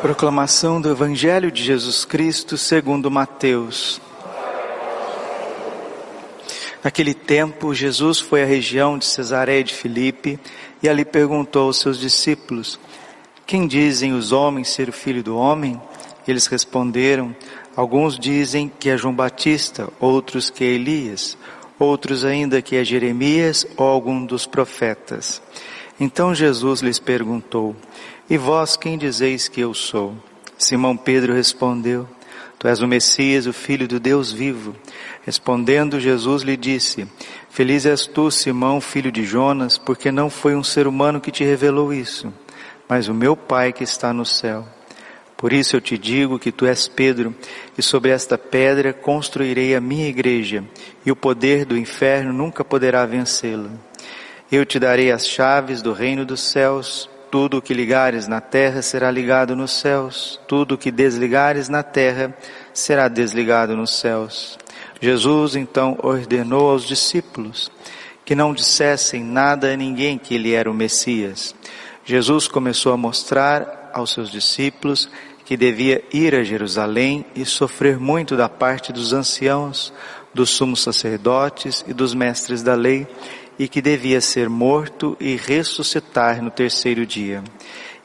Proclamação do Evangelho de Jesus Cristo segundo Mateus. Naquele tempo, Jesus foi à região de Cesareia de Filipe e ali perguntou aos seus discípulos: Quem dizem os homens ser o filho do homem? Eles responderam: Alguns dizem que é João Batista, outros que é Elias, outros ainda que é Jeremias ou algum dos profetas. Então Jesus lhes perguntou: E vós quem dizeis que eu sou? Simão Pedro respondeu: Tu és o Messias, o Filho do Deus vivo. Respondendo, Jesus lhe disse: Feliz és tu, Simão, filho de Jonas, porque não foi um ser humano que te revelou isso, mas o meu Pai que está no céu. Por isso eu te digo que tu és Pedro, e sobre esta pedra construirei a minha igreja, e o poder do inferno nunca poderá vencê-la. Eu te darei as chaves do reino dos céus. Tudo o que ligares na terra será ligado nos céus. Tudo o que desligares na terra será desligado nos céus. Jesus então ordenou aos discípulos que não dissessem nada a ninguém que ele era o Messias. Jesus começou a mostrar aos seus discípulos que devia ir a Jerusalém e sofrer muito da parte dos anciãos, dos sumos sacerdotes e dos mestres da lei e que devia ser morto e ressuscitar no terceiro dia.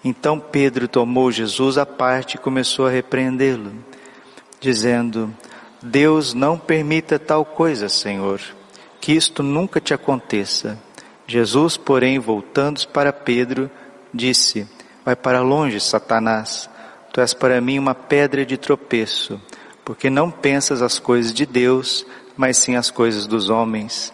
Então Pedro tomou Jesus à parte e começou a repreendê-lo, dizendo: Deus não permita tal coisa, Senhor, que isto nunca te aconteça. Jesus, porém, voltando para Pedro, disse: Vai para longe, Satanás. Tu és para mim uma pedra de tropeço, porque não pensas as coisas de Deus, mas sim as coisas dos homens.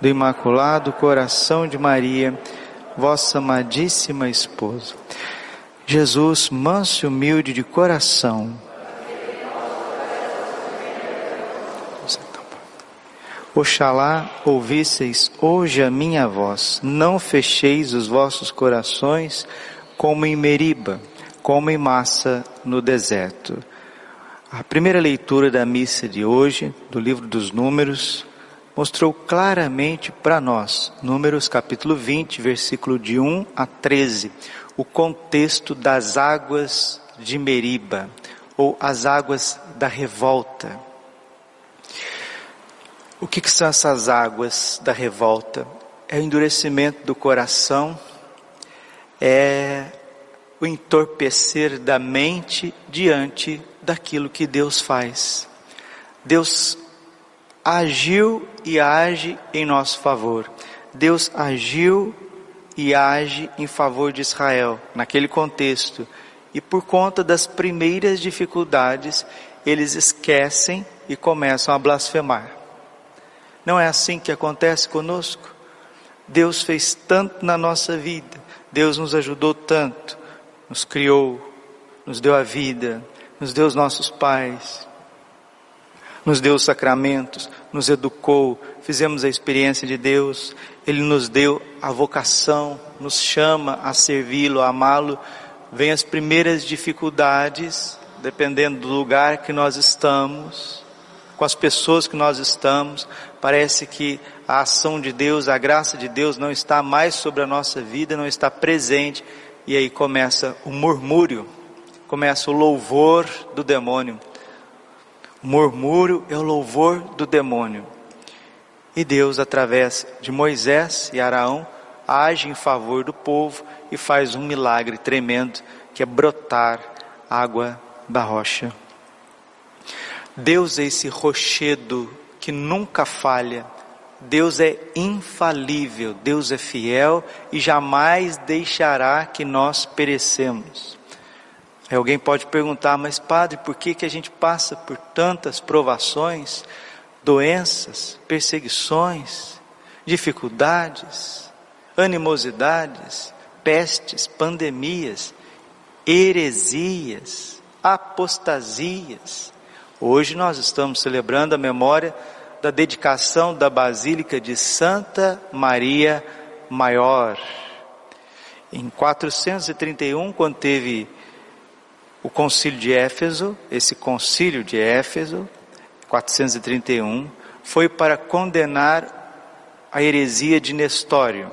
do Imaculado Coração de Maria, vossa amadíssima esposa. Jesus, manso e humilde de coração, Oxalá ouvisseis hoje a minha voz, não fecheis os vossos corações como em Meriba, como em massa no deserto. A primeira leitura da missa de hoje, do livro dos Números, mostrou claramente para nós, Números capítulo 20, versículo de 1 a 13, o contexto das águas de Meriba, ou as águas da revolta. O que, que são essas águas da revolta? É o endurecimento do coração, é o entorpecer da mente diante daquilo que Deus faz. Deus agiu e age em nosso favor. Deus agiu e age em favor de Israel, naquele contexto. E por conta das primeiras dificuldades, eles esquecem e começam a blasfemar. Não é assim que acontece conosco? Deus fez tanto na nossa vida, Deus nos ajudou tanto, nos criou, nos deu a vida, nos deu os nossos pais, nos deu os sacramentos, nos educou, fizemos a experiência de Deus, Ele nos deu a vocação, nos chama a servi-lo, a amá-lo. Vem as primeiras dificuldades, dependendo do lugar que nós estamos, com as pessoas que nós estamos, parece que a ação de Deus, a graça de Deus não está mais sobre a nossa vida, não está presente, e aí começa o murmúrio, começa o louvor do demônio. Murmúrio é o louvor do demônio. E Deus, através de Moisés e Araão, age em favor do povo e faz um milagre tremendo, que é brotar água da rocha. Deus é esse rochedo que nunca falha. Deus é infalível, Deus é fiel e jamais deixará que nós perecemos. Alguém pode perguntar, mas padre, por que, que a gente passa por tantas provações, doenças, perseguições, dificuldades, animosidades, pestes, pandemias? heresias, apostasias. Hoje nós estamos celebrando a memória da dedicação da Basílica de Santa Maria Maior. Em 431, quando teve o concílio de Éfeso, esse concílio de Éfeso, 431, foi para condenar a heresia de Nestório.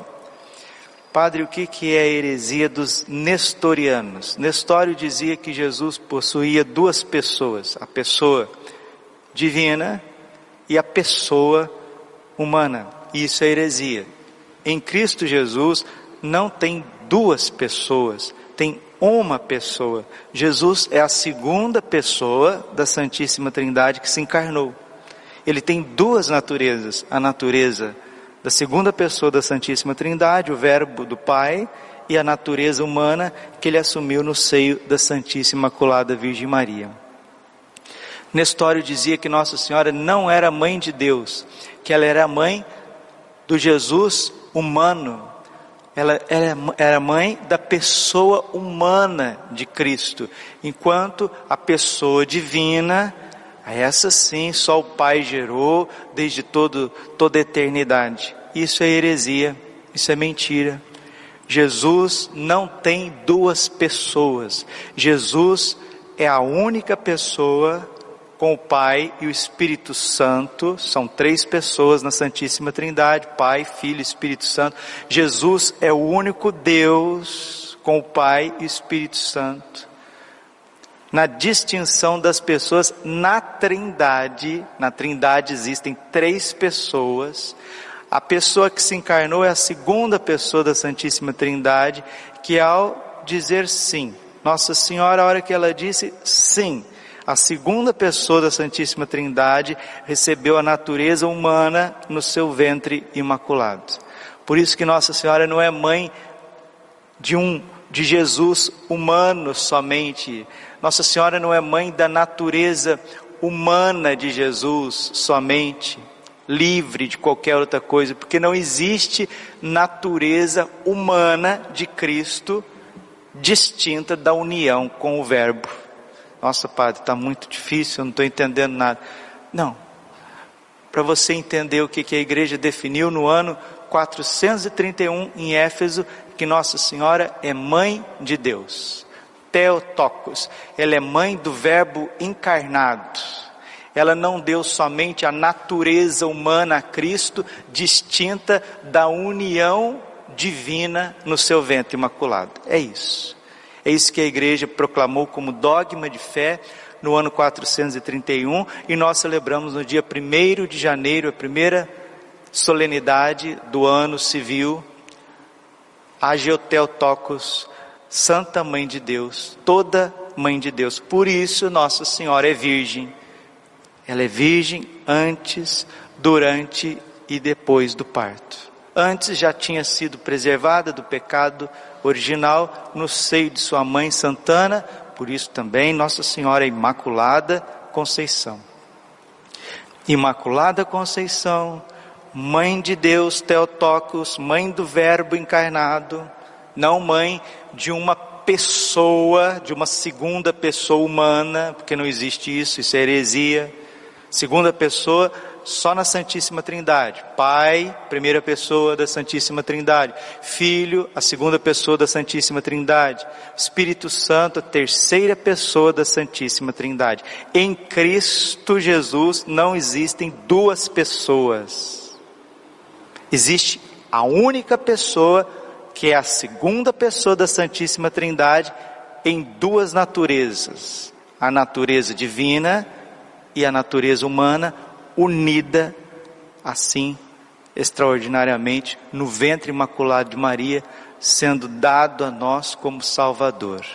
Padre, o que, é a heresia dos nestorianos? Nestório dizia que Jesus possuía duas pessoas, a pessoa divina e a pessoa humana. Isso é heresia. Em Cristo Jesus não tem duas pessoas, tem uma pessoa. Jesus é a segunda pessoa da Santíssima Trindade que se encarnou. Ele tem duas naturezas, a natureza da segunda pessoa da Santíssima Trindade, o Verbo do Pai, e a natureza humana que ele assumiu no seio da Santíssima Imaculada Virgem Maria. Nestório dizia que Nossa Senhora não era mãe de Deus, que ela era mãe do Jesus humano. Ela, ela era mãe da pessoa humana de Cristo, enquanto a pessoa divina, essa sim só o Pai gerou desde todo, toda a eternidade. Isso é heresia, isso é mentira. Jesus não tem duas pessoas. Jesus é a única pessoa com o Pai e o Espírito Santo, são três pessoas na Santíssima Trindade, Pai, Filho e Espírito Santo. Jesus é o único Deus com o Pai e o Espírito Santo. Na distinção das pessoas na Trindade, na Trindade existem três pessoas, a pessoa que se encarnou é a segunda pessoa da Santíssima Trindade, que ao dizer sim, Nossa Senhora, a hora que ela disse sim, a segunda pessoa da Santíssima Trindade recebeu a natureza humana no seu ventre imaculado. Por isso que Nossa Senhora não é mãe de um de Jesus humano somente. Nossa Senhora não é mãe da natureza humana de Jesus somente livre de qualquer outra coisa, porque não existe natureza humana de Cristo distinta da união com o Verbo. Nossa, Padre, está muito difícil, eu não estou entendendo nada. Não. Para você entender o que, que a igreja definiu no ano 431 em Éfeso, que Nossa Senhora é mãe de Deus. Teotocos, ela é mãe do Verbo encarnado ela não deu somente a natureza humana a Cristo, distinta da união divina no seu ventre imaculado. É isso. É isso que a igreja proclamou como dogma de fé no ano 431 e nós celebramos no dia 1 de janeiro, a primeira solenidade do ano civil, a Geoteotocos, Santa Mãe de Deus, toda Mãe de Deus. Por isso Nossa Senhora é Virgem ela é virgem antes, durante e depois do parto. Antes já tinha sido preservada do pecado original no seio de sua mãe Santana, por isso também Nossa Senhora Imaculada Conceição. Imaculada Conceição, Mãe de Deus Teotocos, Mãe do Verbo encarnado, não mãe de uma pessoa, de uma segunda pessoa humana, porque não existe isso, isso é heresia Segunda pessoa, só na Santíssima Trindade. Pai, primeira pessoa da Santíssima Trindade. Filho, a segunda pessoa da Santíssima Trindade. Espírito Santo, a terceira pessoa da Santíssima Trindade. Em Cristo Jesus não existem duas pessoas. Existe a única pessoa que é a segunda pessoa da Santíssima Trindade em duas naturezas. A natureza divina e a natureza humana unida assim extraordinariamente no ventre imaculado de Maria, sendo dado a nós como Salvador.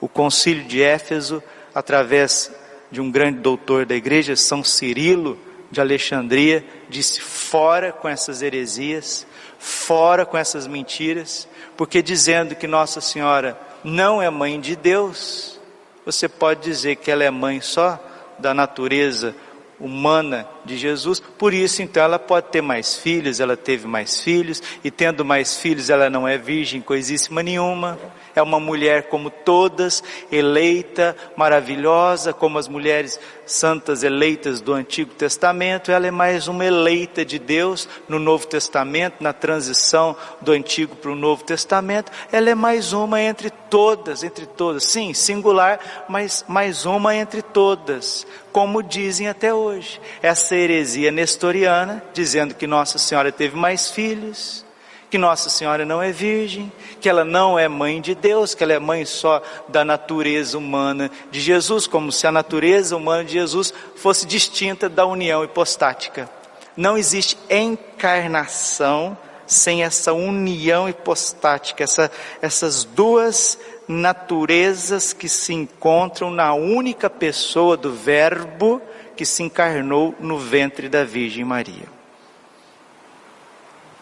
O concílio de Éfeso, através de um grande doutor da igreja, São Cirilo de Alexandria, disse: fora com essas heresias, fora com essas mentiras, porque dizendo que Nossa Senhora não é mãe de Deus, você pode dizer que ela é mãe só da natureza humana de Jesus, por isso então ela pode ter mais filhos, ela teve mais filhos, e tendo mais filhos ela não é virgem coisíssima nenhuma, é uma mulher como todas, eleita, maravilhosa, como as mulheres santas eleitas do Antigo Testamento, ela é mais uma eleita de Deus no Novo Testamento, na transição do Antigo para o Novo Testamento, ela é mais uma entre todas, entre todas, sim, singular, mas mais uma entre todas, como dizem até hoje. Essa heresia nestoriana, dizendo que Nossa Senhora teve mais filhos, que Nossa Senhora não é virgem, que ela não é mãe de Deus, que ela é mãe só da natureza humana de Jesus, como se a natureza humana de Jesus fosse distinta da união hipostática. Não existe encarnação sem essa união hipostática, essa, essas duas naturezas que se encontram na única pessoa do Verbo que se encarnou no ventre da Virgem Maria.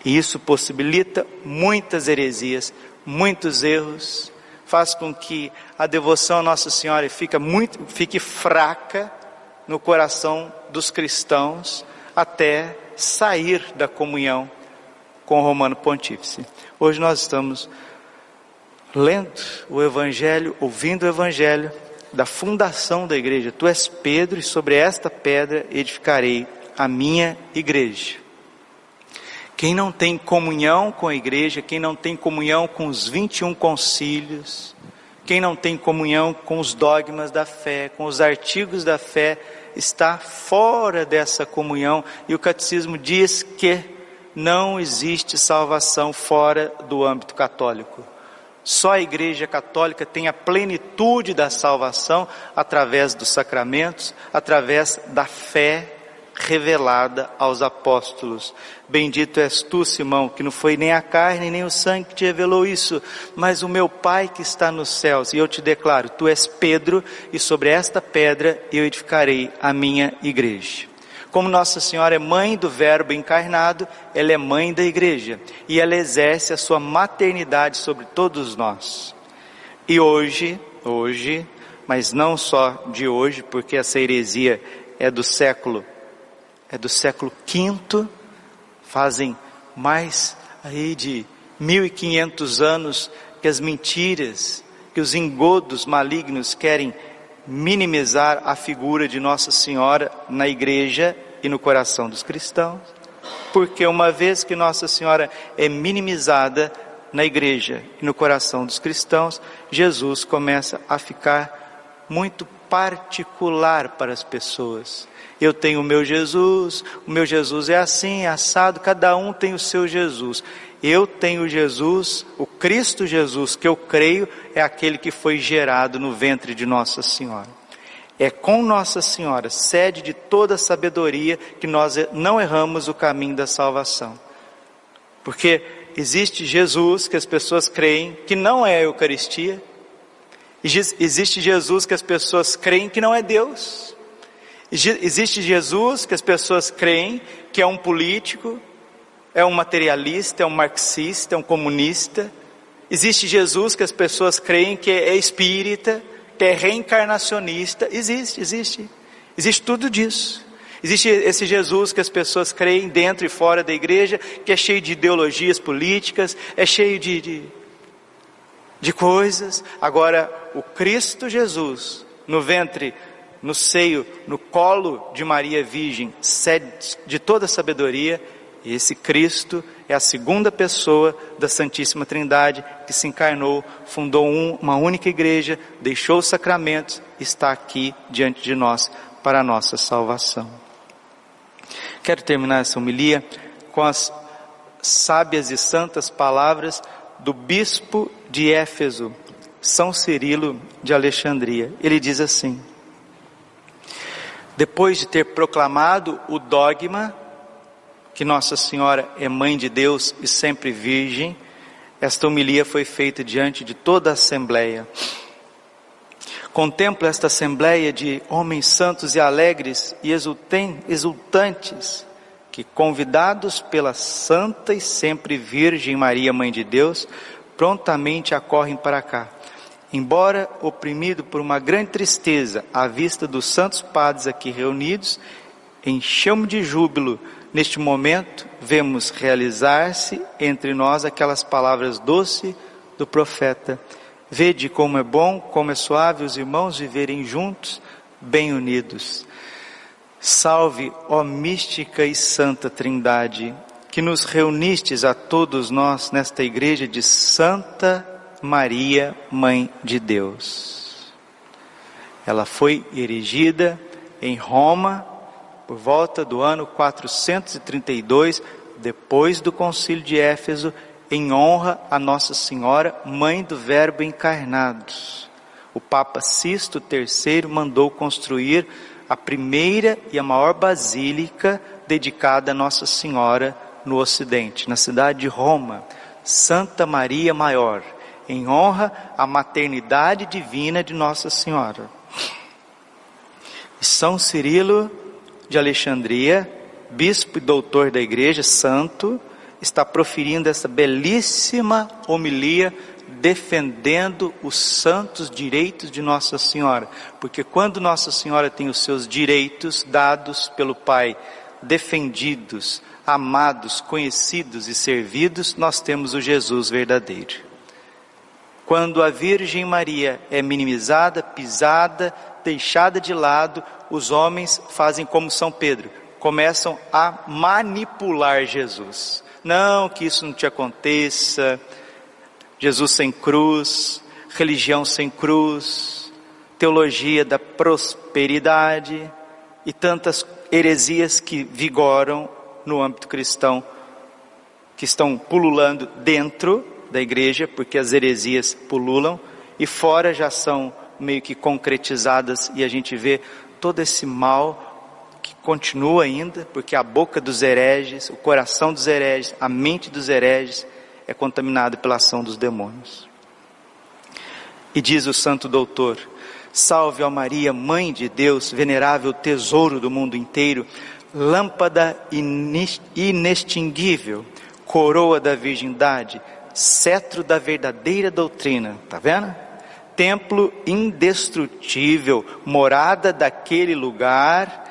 E isso possibilita muitas heresias, muitos erros, faz com que a devoção a Nossa Senhora fique, muito, fique fraca no coração dos cristãos até sair da comunhão com o Romano Pontífice. Hoje nós estamos lendo o Evangelho, ouvindo o Evangelho da fundação da igreja. Tu és Pedro e sobre esta pedra edificarei a minha igreja. Quem não tem comunhão com a igreja, quem não tem comunhão com os 21 concílios, quem não tem comunhão com os dogmas da fé, com os artigos da fé, está fora dessa comunhão e o catecismo diz que não existe salvação fora do âmbito católico. Só a Igreja Católica tem a plenitude da salvação através dos sacramentos, através da fé revelada aos apóstolos. Bendito és tu, Simão, que não foi nem a carne nem o sangue que te revelou isso, mas o meu Pai que está nos céus. E eu te declaro: tu és Pedro, e sobre esta pedra eu edificarei a minha igreja. Como Nossa Senhora é mãe do Verbo encarnado, ela é mãe da igreja e ela exerce a sua maternidade sobre todos nós. E hoje, hoje, mas não só de hoje, porque essa heresia é do século é do século V, fazem mais aí de 1500 anos que as mentiras, que os engodos malignos querem minimizar a figura de Nossa Senhora na igreja e no coração dos cristãos. Porque uma vez que Nossa Senhora é minimizada na igreja e no coração dos cristãos, Jesus começa a ficar muito particular para as pessoas. Eu tenho o meu Jesus, o meu Jesus é assim, assado, cada um tem o seu Jesus. Eu tenho Jesus, o Cristo Jesus, que eu creio é aquele que foi gerado no ventre de Nossa Senhora. É com Nossa Senhora, sede de toda sabedoria, que nós não erramos o caminho da salvação. Porque existe Jesus que as pessoas creem que não é a Eucaristia, existe Jesus que as pessoas creem que não é Deus. Existe Jesus que as pessoas creem que é um político, é um materialista, é um marxista, é um comunista. Existe Jesus que as pessoas creem que é espírita, que é reencarnacionista. Existe, existe. Existe tudo disso. Existe esse Jesus que as pessoas creem dentro e fora da igreja, que é cheio de ideologias políticas, é cheio de, de, de coisas. Agora, o Cristo Jesus, no ventre no seio, no colo de Maria Virgem, sede de toda sabedoria, e esse Cristo é a segunda pessoa da Santíssima Trindade que se encarnou, fundou um, uma única igreja, deixou os sacramentos, está aqui diante de nós para a nossa salvação. Quero terminar essa homilia com as sábias e santas palavras do bispo de Éfeso, São Cirilo de Alexandria. Ele diz assim: depois de ter proclamado o dogma que Nossa Senhora é mãe de Deus e sempre virgem, esta homilia foi feita diante de toda a assembleia. Contempla esta assembleia de homens santos e alegres e exultantes, que convidados pela santa e sempre Virgem Maria, Mãe de Deus, prontamente acorrem para cá embora oprimido por uma grande tristeza à vista dos santos padres aqui reunidos Em chamo de júbilo, neste momento, vemos realizar-se entre nós aquelas palavras doces do profeta. Vede como é bom, como é suave os irmãos viverem juntos, bem unidos. Salve, ó mística e santa Trindade, que nos reunistes a todos nós nesta igreja de Santa Maria, Mãe de Deus. Ela foi erigida em Roma por volta do ano 432, depois do concílio de Éfeso, em honra a Nossa Senhora, Mãe do Verbo encarnado. O Papa Sisto III mandou construir a primeira e a maior basílica dedicada a Nossa Senhora no Ocidente, na cidade de Roma, Santa Maria Maior, em honra à maternidade divina de Nossa Senhora. São Cirilo de Alexandria, bispo e doutor da igreja, santo, está proferindo essa belíssima homilia defendendo os santos direitos de Nossa Senhora, porque quando Nossa Senhora tem os seus direitos dados pelo Pai, defendidos, amados, conhecidos e servidos, nós temos o Jesus verdadeiro. Quando a Virgem Maria é minimizada, pisada, deixada de lado, os homens fazem como São Pedro, começam a manipular Jesus. Não que isso não te aconteça, Jesus sem cruz, religião sem cruz, teologia da prosperidade e tantas heresias que vigoram no âmbito cristão, que estão pululando dentro da igreja, porque as heresias pululam, e fora já são meio que concretizadas, e a gente vê todo esse mal que continua ainda, porque a boca dos hereges, o coração dos hereges, a mente dos hereges, é contaminado pela ação dos demônios. E diz o santo doutor: Salve, ó Maria, Mãe de Deus, venerável tesouro do mundo inteiro, lâmpada inextinguível, coroa da virgindade, cetro da verdadeira doutrina, tá vendo? Templo indestrutível, morada daquele lugar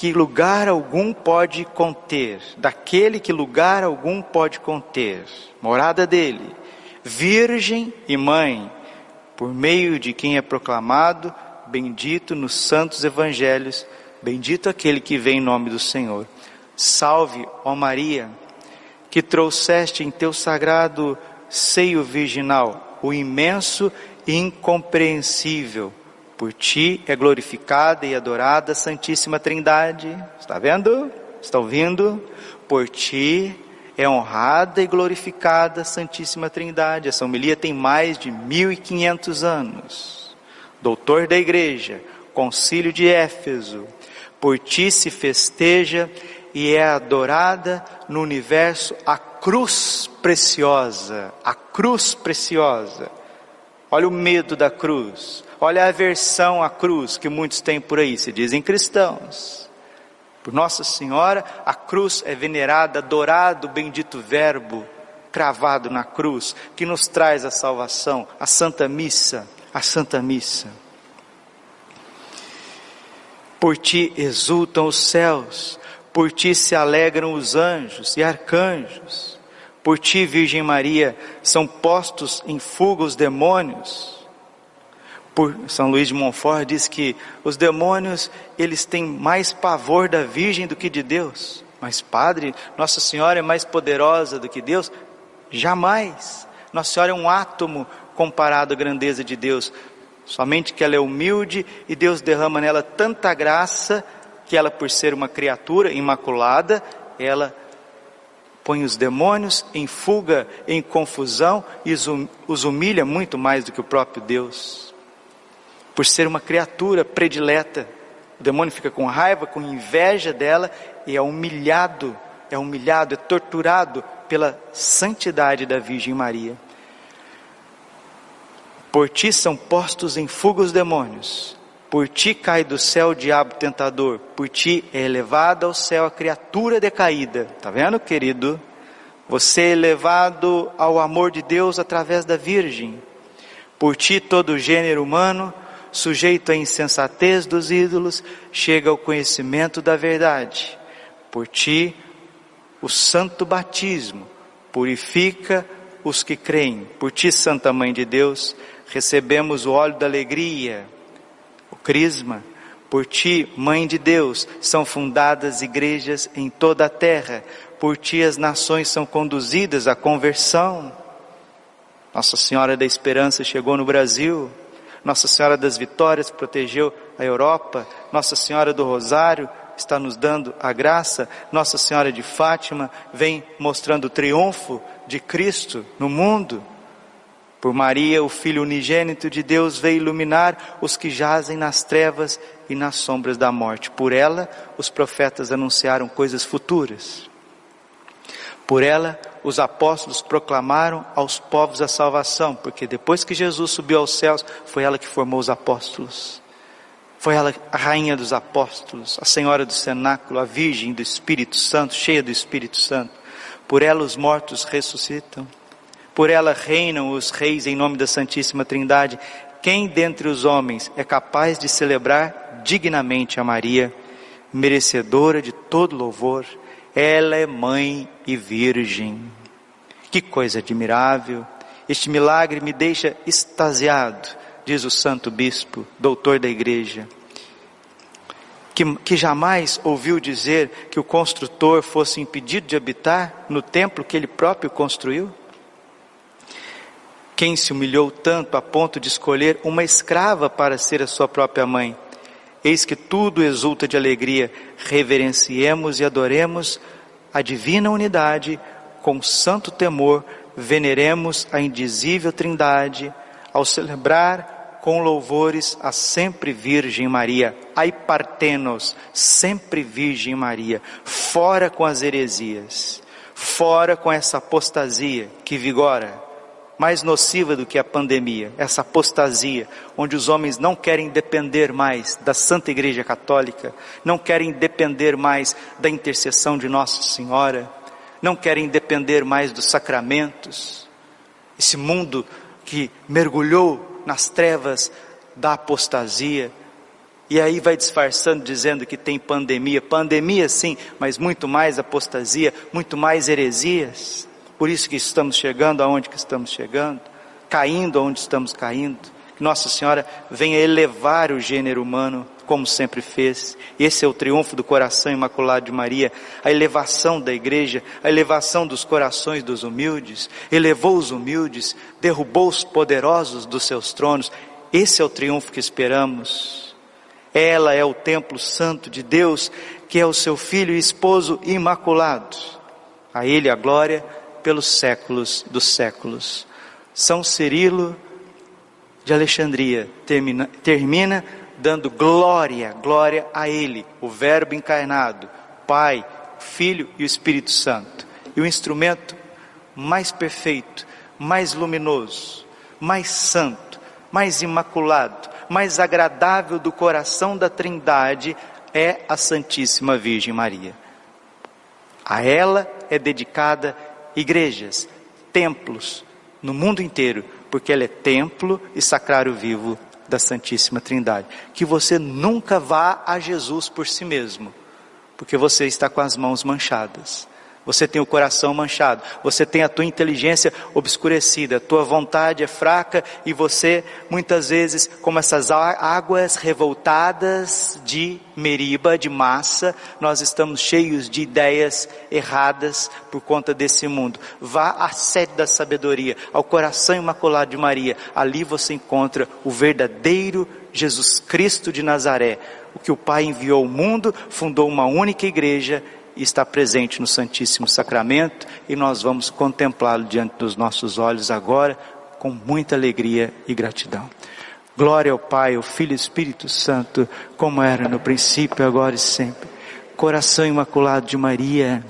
que lugar algum pode conter, daquele que lugar algum pode conter, morada dele, virgem e mãe, por meio de quem é proclamado, bendito nos santos evangelhos, bendito aquele que vem em nome do Senhor. Salve, ó Maria, que trouxeste em teu sagrado seio virginal o imenso incompreensível por ti é glorificada e adorada a Santíssima Trindade. Está vendo? Está ouvindo? Por ti é honrada e glorificada a Santíssima Trindade. Essa homilia tem mais de 1500 anos. Doutor da Igreja, Concílio de Éfeso. Por ti se festeja e é adorada no universo a cruz preciosa, a cruz preciosa. Olha o medo da cruz. Olha a aversão à cruz que muitos têm por aí, se dizem cristãos. Por Nossa Senhora, a cruz é venerada, adorado bendito Verbo cravado na cruz, que nos traz a salvação, a Santa Missa, a Santa Missa. Por ti exultam os céus, por ti se alegram os anjos e arcanjos, por ti, Virgem Maria, são postos em fuga os demônios por São Luís de Montfort diz que os demônios, eles têm mais pavor da virgem do que de Deus. Mas padre, Nossa Senhora é mais poderosa do que Deus? Jamais. Nossa Senhora é um átomo comparado à grandeza de Deus. Somente que ela é humilde e Deus derrama nela tanta graça que ela, por ser uma criatura imaculada, ela põe os demônios em fuga, em confusão e os humilha muito mais do que o próprio Deus por ser uma criatura predileta. O demônio fica com raiva, com inveja dela e é humilhado, é humilhado, é torturado pela santidade da Virgem Maria. Por ti são postos em fuga os demônios, por ti cai do céu o diabo tentador, por ti é elevada ao céu a criatura decaída. Tá vendo, querido? Você é elevado ao amor de Deus através da Virgem. Por ti todo o gênero humano sujeito à insensatez dos ídolos, chega ao conhecimento da verdade. Por ti, o santo batismo purifica os que creem. Por ti, Santa Mãe de Deus, recebemos o óleo da alegria, crisma. Por ti, Mãe de Deus, são fundadas igrejas em toda a terra. Por ti, as nações são conduzidas à conversão. Nossa Senhora da Esperança chegou no Brasil. Nossa Senhora das Vitórias protegeu a Europa. Nossa Senhora do Rosário está nos dando a graça. Nossa Senhora de Fátima vem mostrando o triunfo de Cristo no mundo. Por Maria, o Filho unigênito de Deus, veio iluminar os que jazem nas trevas e nas sombras da morte. Por ela, os profetas anunciaram coisas futuras. Por ela, os apóstolos proclamaram aos povos a salvação, porque depois que Jesus subiu aos céus, foi ela que formou os apóstolos. Foi ela a rainha dos apóstolos, a senhora do cenáculo, a virgem do Espírito Santo, cheia do Espírito Santo. Por ela os mortos ressuscitam. Por ela reinam os reis em nome da Santíssima Trindade. Quem dentre os homens é capaz de celebrar dignamente a Maria, merecedora de todo louvor? Ela é mãe e virgem. Que coisa admirável! Este milagre me deixa extasiado, diz o santo bispo, doutor da igreja, que, que jamais ouviu dizer que o construtor fosse impedido de habitar no templo que ele próprio construiu? Quem se humilhou tanto a ponto de escolher uma escrava para ser a sua própria mãe? Eis que tudo exulta de alegria. Reverenciemos e adoremos a divina unidade com santo temor. Veneremos a indizível Trindade ao celebrar com louvores a sempre Virgem Maria. Ai partenos, sempre Virgem Maria. Fora com as heresias. Fora com essa apostasia que vigora mais nociva do que a pandemia, essa apostasia, onde os homens não querem depender mais da Santa Igreja Católica, não querem depender mais da intercessão de Nossa Senhora, não querem depender mais dos sacramentos. Esse mundo que mergulhou nas trevas da apostasia, e aí vai disfarçando dizendo que tem pandemia. Pandemia sim, mas muito mais apostasia, muito mais heresias. Por isso que estamos chegando aonde que estamos chegando, caindo aonde estamos caindo. Nossa Senhora venha elevar o gênero humano como sempre fez. Esse é o triunfo do coração imaculado de Maria, a elevação da igreja, a elevação dos corações dos humildes, elevou os humildes, derrubou os poderosos dos seus tronos. Esse é o triunfo que esperamos. Ela é o templo santo de Deus, que é o seu filho e esposo imaculado. A ele a glória, pelos séculos dos séculos. São Cirilo de Alexandria termina, termina dando glória, glória a Ele, o Verbo encarnado, Pai, Filho e o Espírito Santo. E o instrumento mais perfeito, mais luminoso, mais santo, mais imaculado, mais agradável do coração da Trindade é a Santíssima Virgem Maria. A ela é dedicada igrejas, templos no mundo inteiro, porque ela é templo e sacrário vivo da Santíssima Trindade. Que você nunca vá a Jesus por si mesmo, porque você está com as mãos manchadas você tem o coração manchado, você tem a tua inteligência obscurecida, a tua vontade é fraca e você, muitas vezes, como essas águas revoltadas de Meriba, de massa, nós estamos cheios de ideias erradas por conta desse mundo. Vá à sede da sabedoria, ao coração imaculado de Maria, ali você encontra o verdadeiro Jesus Cristo de Nazaré, o que o Pai enviou ao mundo, fundou uma única igreja está presente no Santíssimo Sacramento e nós vamos contemplá-lo diante dos nossos olhos agora com muita alegria e gratidão. Glória ao Pai, ao Filho e Espírito Santo, como era no princípio, agora e sempre. Coração imaculado de Maria,